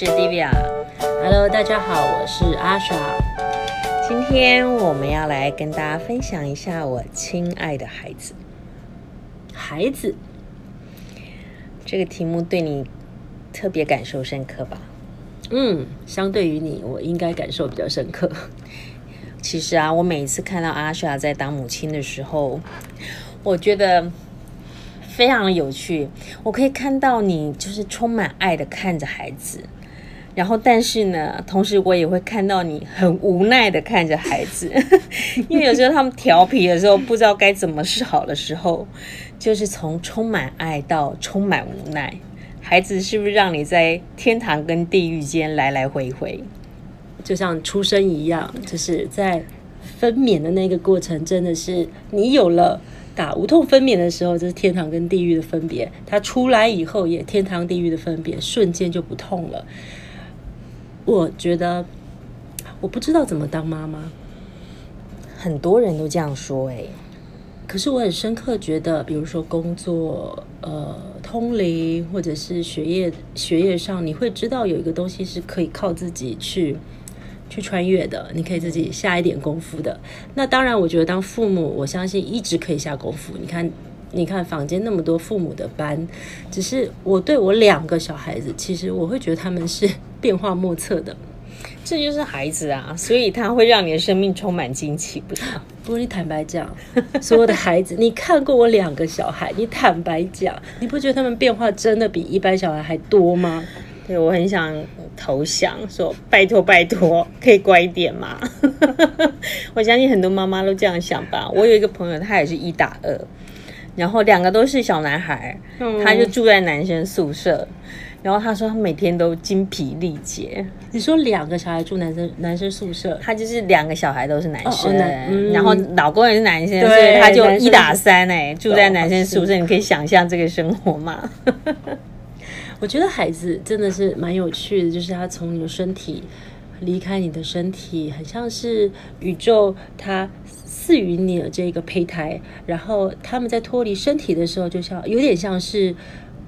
是 Divya。Hello，大家好，我是 Asha。今天我们要来跟大家分享一下我亲爱的孩子。孩子，这个题目对你特别感受深刻吧？嗯，相对于你，我应该感受比较深刻。其实啊，我每一次看到 Asha 在当母亲的时候，我觉得非常有趣。我可以看到你就是充满爱的看着孩子，然后但是呢，同时我也会看到你很无奈的看着孩子，因为有时候他们调皮的时候，不知道该怎么是好的时候，就是从充满爱到充满无奈。孩子是不是让你在天堂跟地狱间来来回回？就像出生一样，就是在分娩的那个过程，真的是你有了打无痛分娩的时候，这是天堂跟地狱的分别。他出来以后，也天堂地狱的分别，瞬间就不痛了。我觉得，我不知道怎么当妈妈，很多人都这样说哎。可是我很深刻觉得，比如说工作、呃，通灵，或者是学业学业上，你会知道有一个东西是可以靠自己去。去穿越的，你可以自己下一点功夫的。那当然，我觉得当父母，我相信一直可以下功夫。你看，你看房间那么多父母的班，只是我对我两个小孩子，其实我会觉得他们是变化莫测的。这就是孩子啊，所以他会让你的生命充满惊奇，不是吗？不过你坦白讲，所有的孩子，你看过我两个小孩，你坦白讲，你不觉得他们变化真的比一般小孩还多吗？对，我很想投降，说拜托拜托，可以乖一点吗？我相信很多妈妈都这样想吧。我有一个朋友，他也是一打二，然后两个都是小男孩，嗯、他就住在男生宿舍，然后他说他每天都精疲力竭。你说两个小孩住男生男生宿舍，他就是两个小孩都是男生，哦嗯、然后老公也是男生，所以他就一打三哎，住在男生宿舍，你可以想象这个生活嘛？我觉得孩子真的是蛮有趣的，就是他从你的身体离开你的身体，很像是宇宙他赐予你的这个胚胎，然后他们在脱离身体的时候，就像有点像是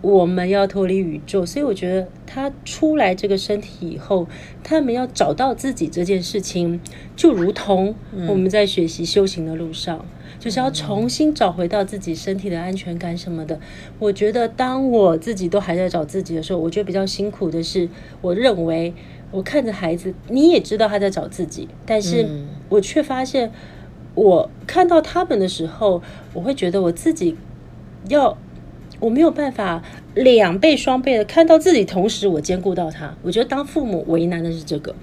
我们要脱离宇宙，所以我觉得他出来这个身体以后，他们要找到自己这件事情，就如同我们在学习修行的路上。就是要重新找回到自己身体的安全感什么的。我觉得当我自己都还在找自己的时候，我觉得比较辛苦的是，我认为我看着孩子，你也知道他在找自己，但是我却发现，我看到他们的时候，我会觉得我自己要我没有办法两倍双倍的看到自己，同时我兼顾到他。我觉得当父母为难的是这个。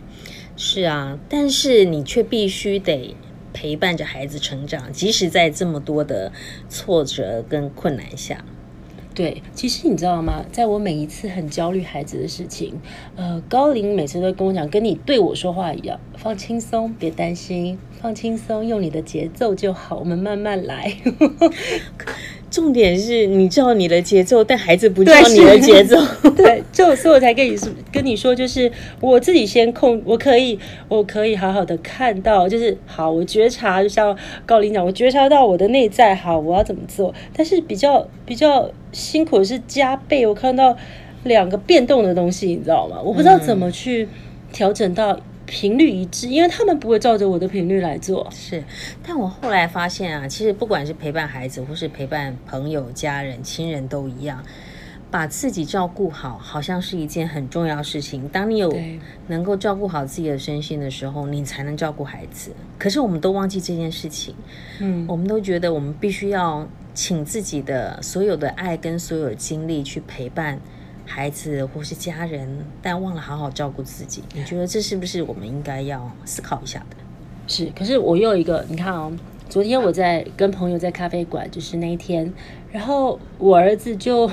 是啊，但是你却必须得。陪伴着孩子成长，即使在这么多的挫折跟困难下，对，其实你知道吗？在我每一次很焦虑孩子的事情，呃，高龄每次都跟我讲，跟你对我说话一样，放轻松，别担心，放轻松，用你的节奏就好，我们慢慢来。重点是你知道你的节奏，但孩子不知道你的节奏。对，就所以我才跟你说，跟你说，就是我自己先控，我可以，我可以好好的看到，就是好，我觉察，就像高林讲，我觉察到我的内在，好，我要怎么做？但是比较比较辛苦的是加倍，我看到两个变动的东西，你知道吗？我不知道怎么去调整到。频率一致，因为他们不会照着我的频率来做。是，但我后来发现啊，其实不管是陪伴孩子，或是陪伴朋友、家人、亲人都一样，把自己照顾好，好像是一件很重要的事情。当你有能够照顾好自己的身心的时候，你才能照顾孩子。可是我们都忘记这件事情，嗯，我们都觉得我们必须要请自己的所有的爱跟所有的精力去陪伴。孩子或是家人，但忘了好好照顾自己，你觉得这是不是我们应该要思考一下的？是，可是我又有一个，你看哦，昨天我在跟朋友在咖啡馆，就是那一天，然后我儿子就。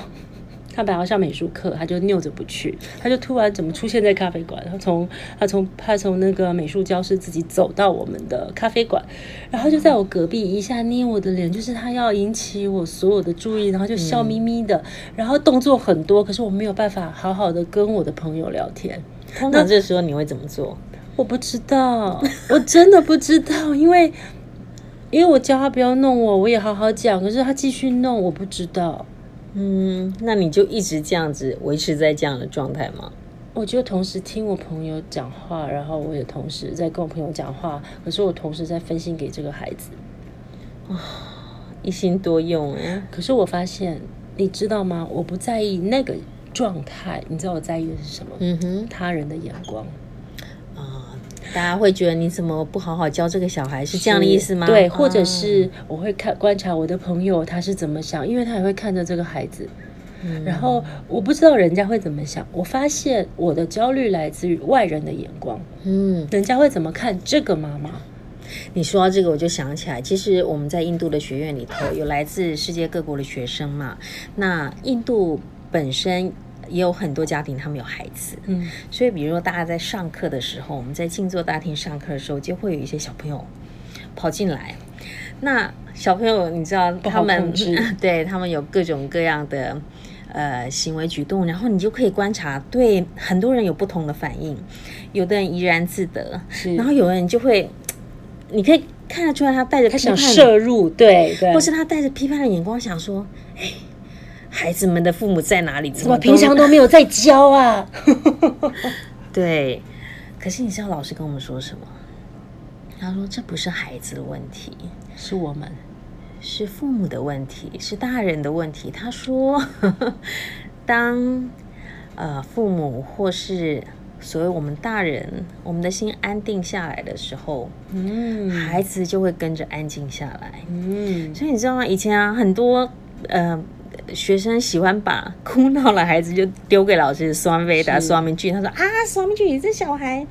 他本来要上美术课，他就拗着不去。他就突然怎么出现在咖啡馆？他从他从他从那个美术教室自己走到我们的咖啡馆，然后就在我隔壁一下捏我的脸，就是他要引起我所有的注意，然后就笑眯眯的，然后动作很多，可是我没有办法好好的跟我的朋友聊天。通常这时候你会怎么做？我不知道，我真的不知道，因为因为我叫他不要弄我，我也好好讲，可是他继续弄，我不知道。嗯，那你就一直这样子维持在这样的状态吗？我就同时听我朋友讲话，然后我也同时在跟我朋友讲话，可是我同时在分心给这个孩子，啊，一心多用哎。可是我发现，你知道吗？我不在意那个状态，你知道我在意的是什么？嗯哼，他人的眼光。啊，大家会觉得你怎么不好好教这个小孩？是这样的意思吗？对，或者是我会看观察我的朋友他是怎么想，因为他也会看着这个孩子。然后我不知道人家会怎么想，我发现我的焦虑来自于外人的眼光。嗯，人家会怎么看这个妈妈？你说到这个，我就想起来，其实我们在印度的学院里头有来自世界各国的学生嘛。那印度本身也有很多家庭，他们有孩子。嗯，所以比如说大家在上课的时候，我们在静坐大厅上课的时候，就会有一些小朋友跑进来。那小朋友，你知道他们 对他们有各种各样的。呃，行为举动，然后你就可以观察，对很多人有不同的反应，有的人怡然自得，然后有的人就会，你可以看得出来，他带着他想摄入，对 对，或是他带着批判的眼光想说，哎，孩子们的父母在哪里？怎么平常都没有在教啊？对，可是你知道老师跟我们说什么？他说这不是孩子的问题，是我们。是父母的问题，是大人的问题。他说，呵 呵当呃父母或是所谓我们大人，我们的心安定下来的时候，嗯，孩子就会跟着安静下来。嗯，所以你知道吗？以前啊，很多呃学生喜欢把哭闹的孩子就丢给老师，双飞的双明俊。他说啊，双明俊，你这小孩，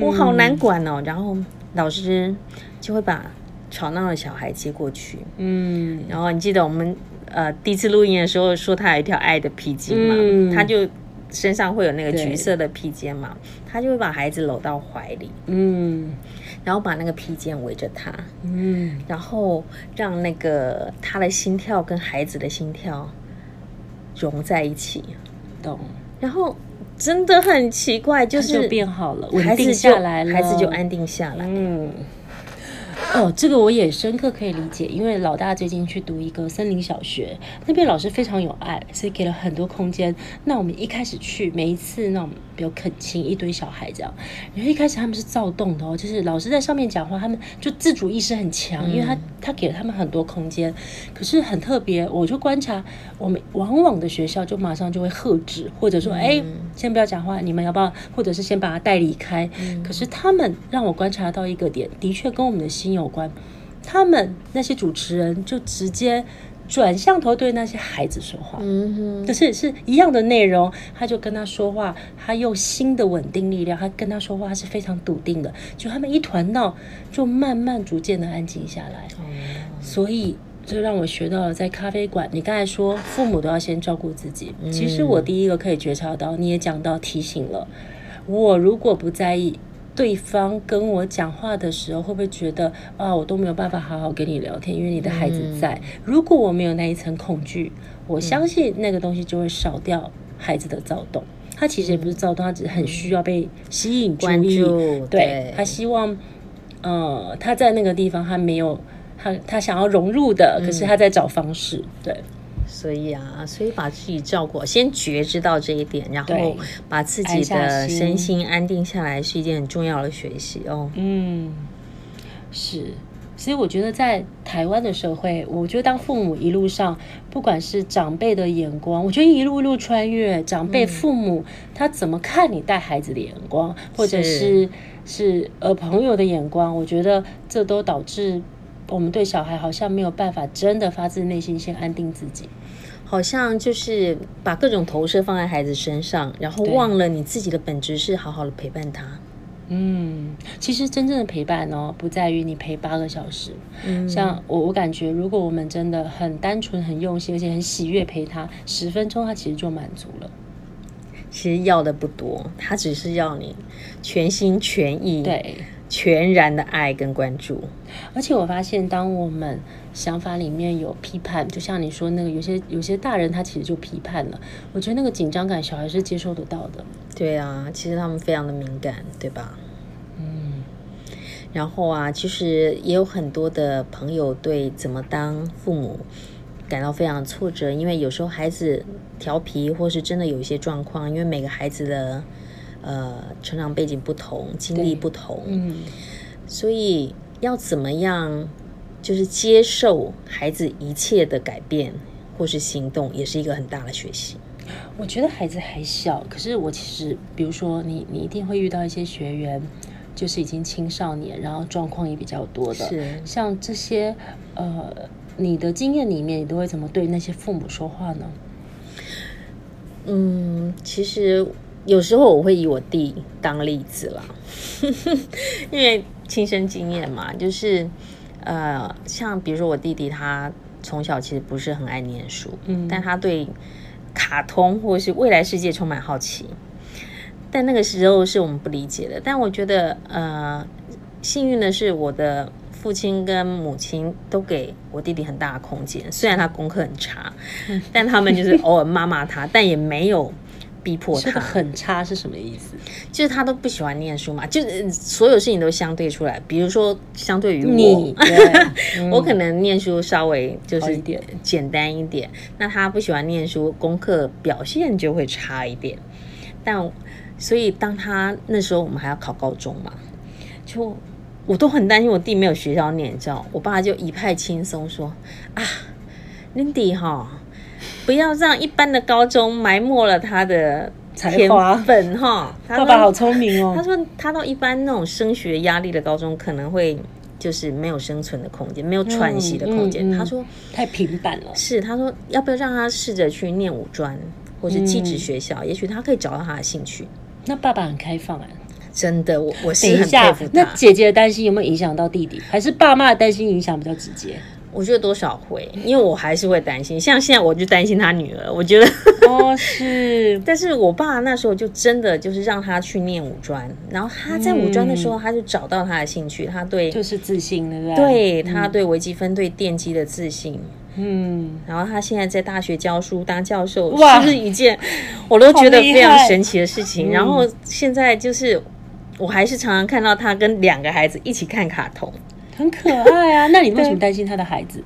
我好难管哦。嗯、然后老师就会把。吵闹的小孩接过去，嗯，然后你记得我们呃第一次录音的时候说他有一条爱的皮筋嘛，嗯、他就身上会有那个橘色的披肩嘛，他就会把孩子搂到怀里，嗯，然后把那个披肩围着他，嗯，然后让那个他的心跳跟孩子的心跳融在一起，懂？然后真的很奇怪，就是就变好了，稳定下来了，孩子就安定下来，嗯。哦，这个我也深刻可以理解，因为老大最近去读一个森林小学，那边老师非常有爱，所以给了很多空间。那我们一开始去，每一次那种比如恳亲一堆小孩这样，然后一开始他们是躁动的哦，就是老师在上面讲话，他们就自主意识很强，因为他他给了他们很多空间。可是很特别，我就观察，我们往往的学校就马上就会喝止，或者说，哎，先不要讲话，你们要不要？或者是先把他带离开。可是他们让我观察到一个点，的确跟我们的心有关。他们那些主持人就直接转向头对那些孩子说话，嗯哼，就是是一样的内容，他就跟他说话，他用新的稳定力量，他跟他说话是非常笃定的。就他们一团闹，就慢慢逐渐的安静下来。嗯，所以就让我学到了，在咖啡馆，你刚才说父母都要先照顾自己，其实我第一个可以觉察到，你也讲到提醒了我，如果不在意。对方跟我讲话的时候，会不会觉得啊，我都没有办法好好跟你聊天，因为你的孩子在。嗯、如果我没有那一层恐惧，我相信那个东西就会少掉孩子的躁动。他其实也不是躁动，他只是很需要被吸引注意。对，对他希望，呃，他在那个地方，他没有他他想要融入的，可是他在找方式。对。所以啊，所以把自己照顾，先觉知到这一点，然后把自己的身心安定下来，是一件很重要的学习哦。嗯，是。所以我觉得在台湾的社会，我觉得当父母一路上，不管是长辈的眼光，我觉得一路一路穿越长辈、父母，嗯、他怎么看你带孩子的眼光，或者是是，是呃朋友的眼光，我觉得这都导致。我们对小孩好像没有办法真的发自内心先安定自己，好像就是把各种投射放在孩子身上，然后忘了你自己的本质是好好的陪伴他。嗯，其实真正的陪伴哦，不在于你陪八个小时。嗯，像我，我感觉如果我们真的很单纯、很用心，而且很喜悦陪他十分钟，他其实就满足了。其实要的不多，他只是要你全心全意。对。全然的爱跟关注，而且我发现，当我们想法里面有批判，就像你说那个，有些有些大人他其实就批判了。我觉得那个紧张感，小孩是接受得到的。对啊，其实他们非常的敏感，对吧？嗯。然后啊，其实也有很多的朋友对怎么当父母感到非常挫折，因为有时候孩子调皮，或是真的有一些状况，因为每个孩子的呃成长背景不同，经历不同，嗯，所以要怎么样，就是接受孩子一切的改变或是行动，也是一个很大的学习。我觉得孩子还小，可是我其实，比如说你，你一定会遇到一些学员，就是已经青少年，然后状况也比较多的，是。像这些，呃，你的经验里面，你都会怎么对那些父母说话呢？嗯，其实有时候我会以我弟当例子啦，因为亲身经验嘛，就是，呃，像比如说我弟弟，他从小其实不是很爱念书，嗯，但他对。卡通或者是未来世界充满好奇，但那个时候是我们不理解的。但我觉得，呃，幸运的是，我的父亲跟母亲都给我弟弟很大的空间。虽然他功课很差，但他们就是偶尔骂骂他，但也没有逼迫他。很差是什么意思？就是他都不喜欢念书嘛，就是所有事情都相对出来。比如说，相对于我，你 嗯、我可能念书稍微就是简单一点，那他不喜欢念书，功课表现就会差一点。但所以当他那时候我们还要考高中嘛，就我都很担心我弟没有学校念，你知道，我爸就一派轻松说啊，你弟哈。不要让一般的高中埋没了他的天分哈。爸爸好聪明哦。他说他到一般那种升学压力的高中，可能会就是没有生存的空间，没有喘息的空间。他说太平板了。是，他说要不要让他试着去念五专或是技职学校，也许他可以找到他的兴趣。那爸爸很开放啊，真的，我我是很佩服他。那姐姐的担心有没有影响到弟弟？还是爸妈的担心影响比较直接？我觉得多少会，因为我还是会担心。像现在我就担心他女儿，我觉得哦 是，但是我爸那时候就真的就是让他去念五专，然后他在五专的时候，他就找到他的兴趣，他对就是自信，对不对？对，他对微积分、对电机的自信，嗯，然后他现在在大学教书当教授，哇，是一件我都觉得非常神奇的事情。然后现在就是我还是常常看到他跟两个孩子一起看卡通。很可爱啊！那你为什么担心他的孩子？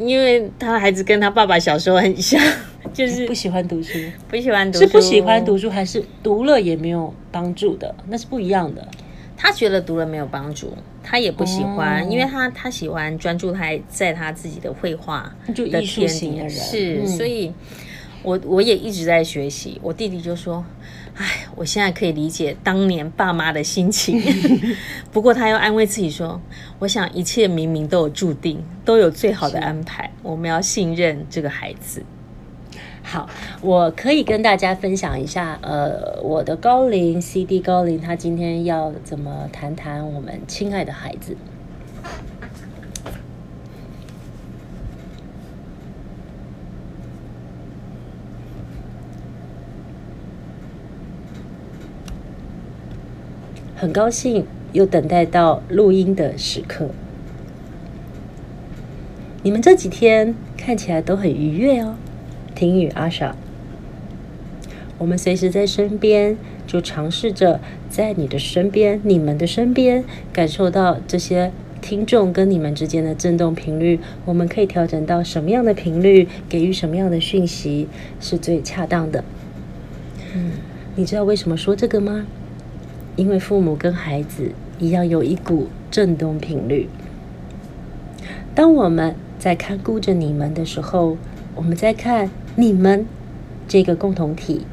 因为他的孩子跟他爸爸小时候很像，就是不喜欢读书，不喜欢读书，是不喜欢读书，还是读了也没有帮助的？那是不一样的。他觉得读了没有帮助，他也不喜欢，哦、因为他他喜欢专注他在他自己的绘画就艺术型的人是，嗯、所以我我也一直在学习。我弟弟就说。唉，我现在可以理解当年爸妈的心情，不过他又安慰自己说：“我想一切明明都有注定，都有最好的安排，我们要信任这个孩子。”好，我可以跟大家分享一下，呃，我的高龄 CD 高龄，他今天要怎么谈谈我们亲爱的孩子。很高兴又等待到录音的时刻。你们这几天看起来都很愉悦哦，婷雨、阿莎。我们随时在身边，就尝试着在你的身边、你们的身边，感受到这些听众跟你们之间的震动频率。我们可以调整到什么样的频率，给予什么样的讯息是最恰当的。嗯，你知道为什么说这个吗？因为父母跟孩子一样有一股振动频率。当我们在看顾着你们的时候，我们在看你们这个共同体，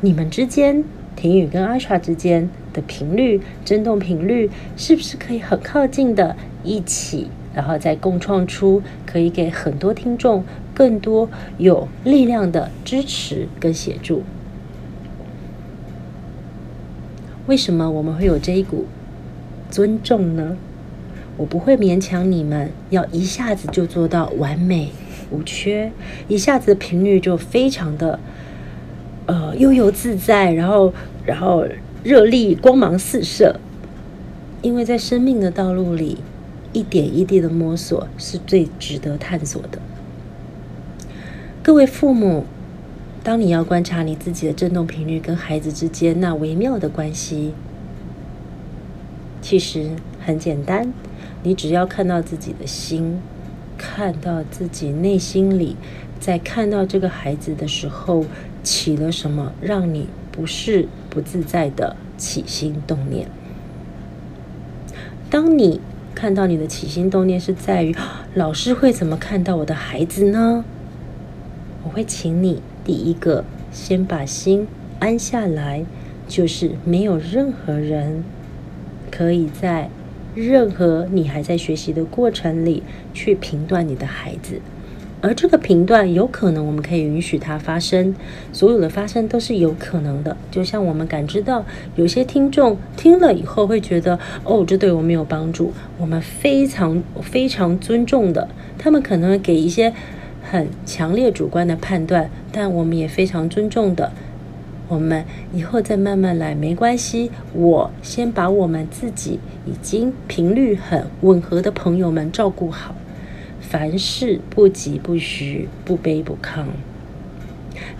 你们之间，婷雨跟阿莎之间的频率、振动频率，是不是可以很靠近的一起，然后再共创出可以给很多听众更多有力量的支持跟协助？为什么我们会有这一股尊重呢？我不会勉强你们要一下子就做到完美无缺，一下子频率就非常的呃悠游自在，然后然后热力光芒四射。因为在生命的道路里，一点一滴的摸索是最值得探索的。各位父母。当你要观察你自己的振动频率跟孩子之间那微妙的关系，其实很简单，你只要看到自己的心，看到自己内心里，在看到这个孩子的时候，起了什么让你不是不自在的起心动念。当你看到你的起心动念是在于 老师会怎么看到我的孩子呢？我会请你第一个先把心安下来，就是没有任何人可以在任何你还在学习的过程里去评断你的孩子。而这个评断有可能，我们可以允许它发生，所有的发生都是有可能的。就像我们感知到有些听众听了以后会觉得，哦，这对我没有帮助。我们非常非常尊重的，他们可能给一些很强烈主观的判断，但我们也非常尊重的，我们以后再慢慢来，没关系。我先把我们自己已经频率很吻合的朋友们照顾好。凡事不急不徐，不卑不亢，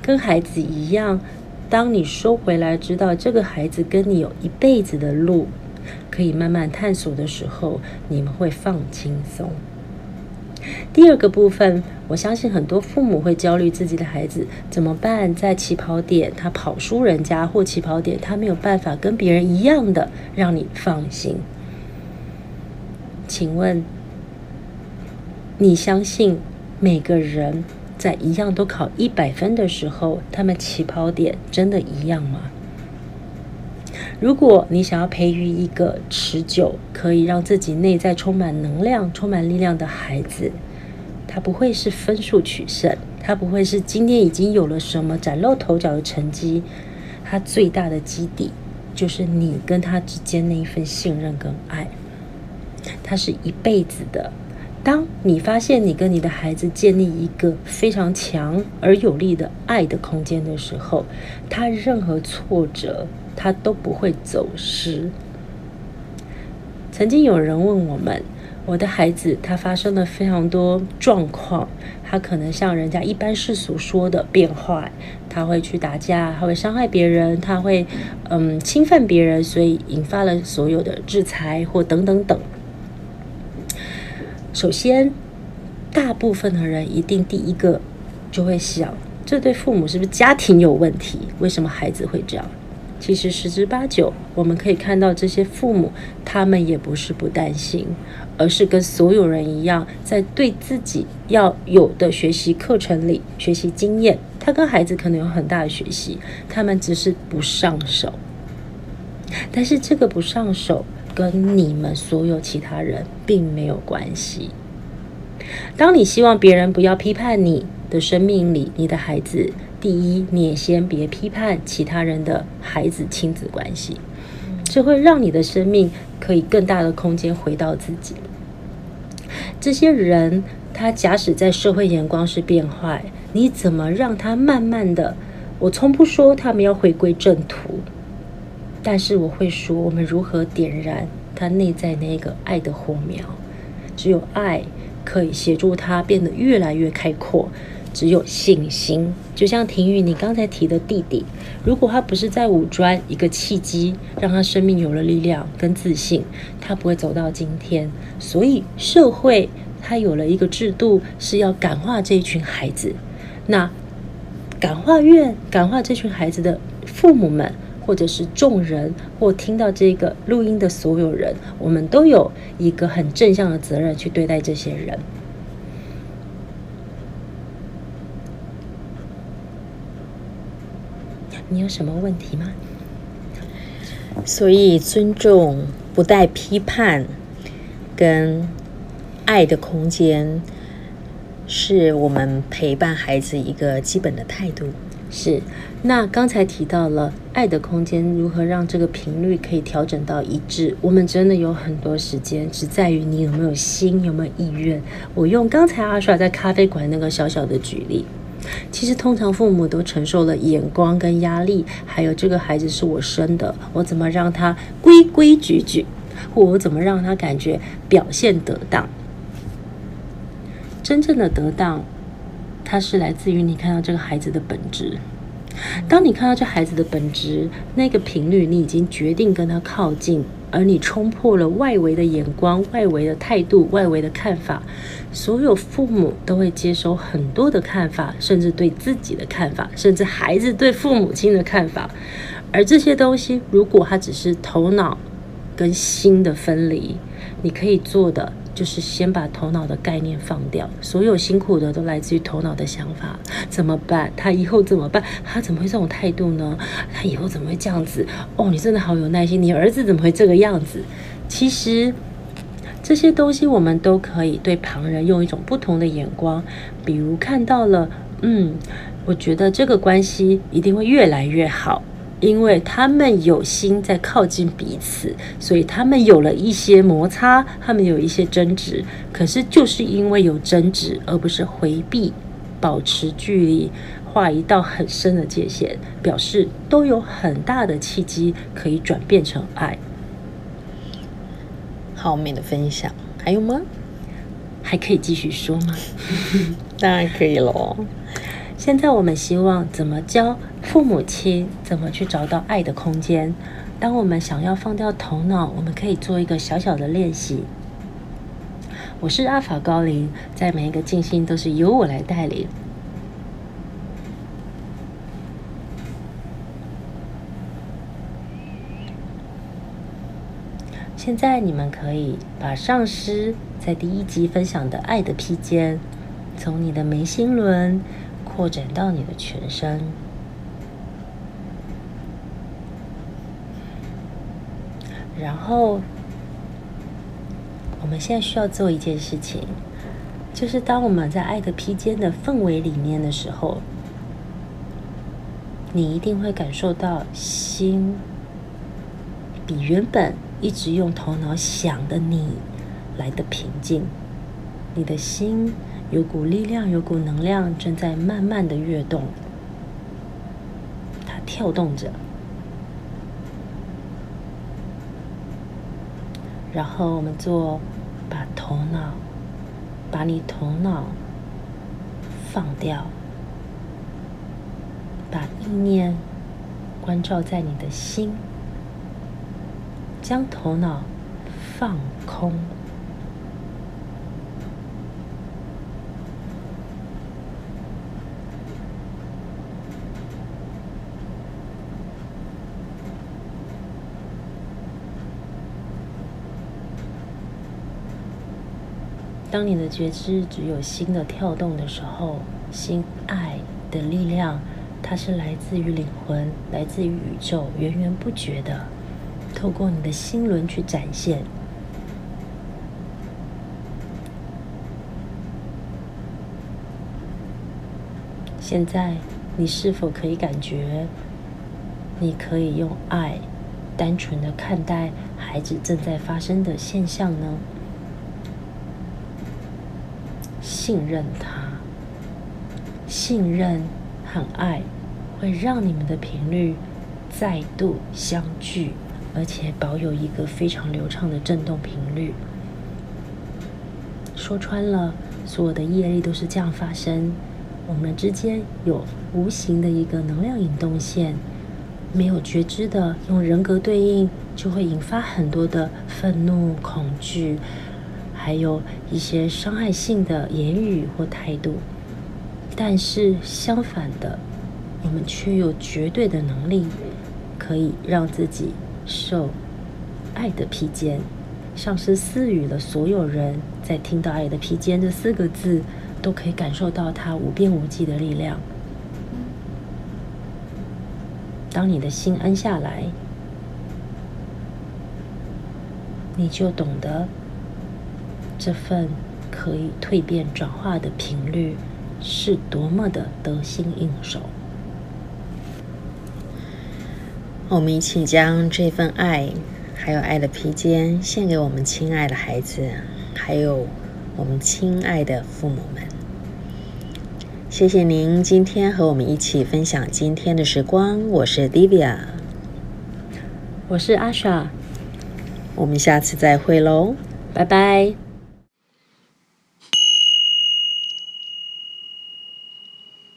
跟孩子一样。当你收回来，知道这个孩子跟你有一辈子的路可以慢慢探索的时候，你们会放轻松。第二个部分，我相信很多父母会焦虑自己的孩子怎么办，在起跑点他跑输人家，或起跑点他没有办法跟别人一样的让你放心。请问？你相信每个人在一样都考一百分的时候，他们起跑点真的一样吗？如果你想要培育一个持久可以让自己内在充满能量、充满力量的孩子，他不会是分数取胜，他不会是今天已经有了什么崭露头角的成绩，他最大的基底就是你跟他之间那一份信任跟爱，他是一辈子的。当你发现你跟你的孩子建立一个非常强而有力的爱的空间的时候，他任何挫折他都不会走失。曾经有人问我们，我的孩子他发生了非常多状况，他可能像人家一般世俗说的变坏，他会去打架，他会伤害别人，他会嗯侵犯别人，所以引发了所有的制裁或等等等。首先，大部分的人一定第一个就会想，这对父母是不是家庭有问题？为什么孩子会这样？其实十之八九，我们可以看到这些父母，他们也不是不担心，而是跟所有人一样，在对自己要有的学习课程里学习经验。他跟孩子可能有很大的学习，他们只是不上手。但是这个不上手，跟你们所有其他人并没有关系。当你希望别人不要批判你的生命里，你的孩子，第一，你也先别批判其他人的孩子亲子关系，这会让你的生命可以更大的空间回到自己。这些人，他假使在社会眼光是变坏，你怎么让他慢慢的？我从不说他们要回归正途。但是我会说，我们如何点燃他内在那个爱的火苗？只有爱可以协助他变得越来越开阔。只有信心，就像婷宇你刚才提的弟弟，如果他不是在五专一个契机，让他生命有了力量跟自信，他不会走到今天。所以社会他有了一个制度，是要感化这一群孩子。那感化院感化这群孩子的父母们。或者是众人，或听到这个录音的所有人，我们都有一个很正向的责任去对待这些人。你有什么问题吗？所以尊重不带批判，跟爱的空间，是我们陪伴孩子一个基本的态度。是，那刚才提到了爱的空间，如何让这个频率可以调整到一致？我们真的有很多时间，只在于你有没有心，有没有意愿。我用刚才阿帅在咖啡馆那个小小的举例，其实通常父母都承受了眼光跟压力，还有这个孩子是我生的，我怎么让他规规矩矩，或我怎么让他感觉表现得当？真正的得当。它是来自于你看到这个孩子的本质，当你看到这孩子的本质，那个频率，你已经决定跟他靠近，而你冲破了外围的眼光、外围的态度、外围的看法。所有父母都会接收很多的看法，甚至对自己的看法，甚至孩子对父母亲的看法。而这些东西，如果它只是头脑跟心的分离，你可以做的。就是先把头脑的概念放掉，所有辛苦的都来自于头脑的想法。怎么办？他以后怎么办？他怎么会这种态度呢？他以后怎么会这样子？哦，你真的好有耐心。你儿子怎么会这个样子？其实这些东西我们都可以对旁人用一种不同的眼光，比如看到了，嗯，我觉得这个关系一定会越来越好。因为他们有心在靠近彼此，所以他们有了一些摩擦，他们有一些争执。可是就是因为有争执，而不是回避、保持距离、画一道很深的界限，表示都有很大的契机可以转变成爱。好美的分享，还有吗？还可以继续说吗？当然可以喽。现在我们希望怎么教父母亲怎么去找到爱的空间？当我们想要放掉头脑，我们可以做一个小小的练习。我是阿法高林，在每一个静心都是由我来带领。现在你们可以把上师在第一集分享的爱的披肩，从你的眉心轮。扩展到你的全身，然后我们现在需要做一件事情，就是当我们在爱的披肩的氛围里面的时候，你一定会感受到心比原本一直用头脑想的你来的平静，你的心。有股力量，有股能量正在慢慢的跃动，它跳动着。然后我们做，把头脑，把你头脑放掉，把意念关照在你的心，将头脑放空。当你的觉知只有心的跳动的时候，心爱的力量，它是来自于灵魂，来自于宇宙，源源不绝的透过你的心轮去展现。现在，你是否可以感觉，你可以用爱，单纯的看待孩子正在发生的现象呢？信任他，信任和爱会让你们的频率再度相聚，而且保有一个非常流畅的振动频率。说穿了，所有的业力都是这样发生。我们之间有无形的一个能量引动线，没有觉知的用人格对应，就会引发很多的愤怒、恐惧。还有一些伤害性的言语或态度，但是相反的，我们却有绝对的能力，可以让自己受爱的披肩。上师赐予了所有人在听到“爱的披肩”这四个字，都可以感受到它无边无际的力量。当你的心安下来，你就懂得。这份可以蜕变转化的频率，是多么的得心应手。我们一起将这份爱，还有爱的披肩，献给我们亲爱的孩子，还有我们亲爱的父母们。谢谢您今天和我们一起分享今天的时光。我是 Divya，我是阿 Sha，我们下次再会喽，拜拜。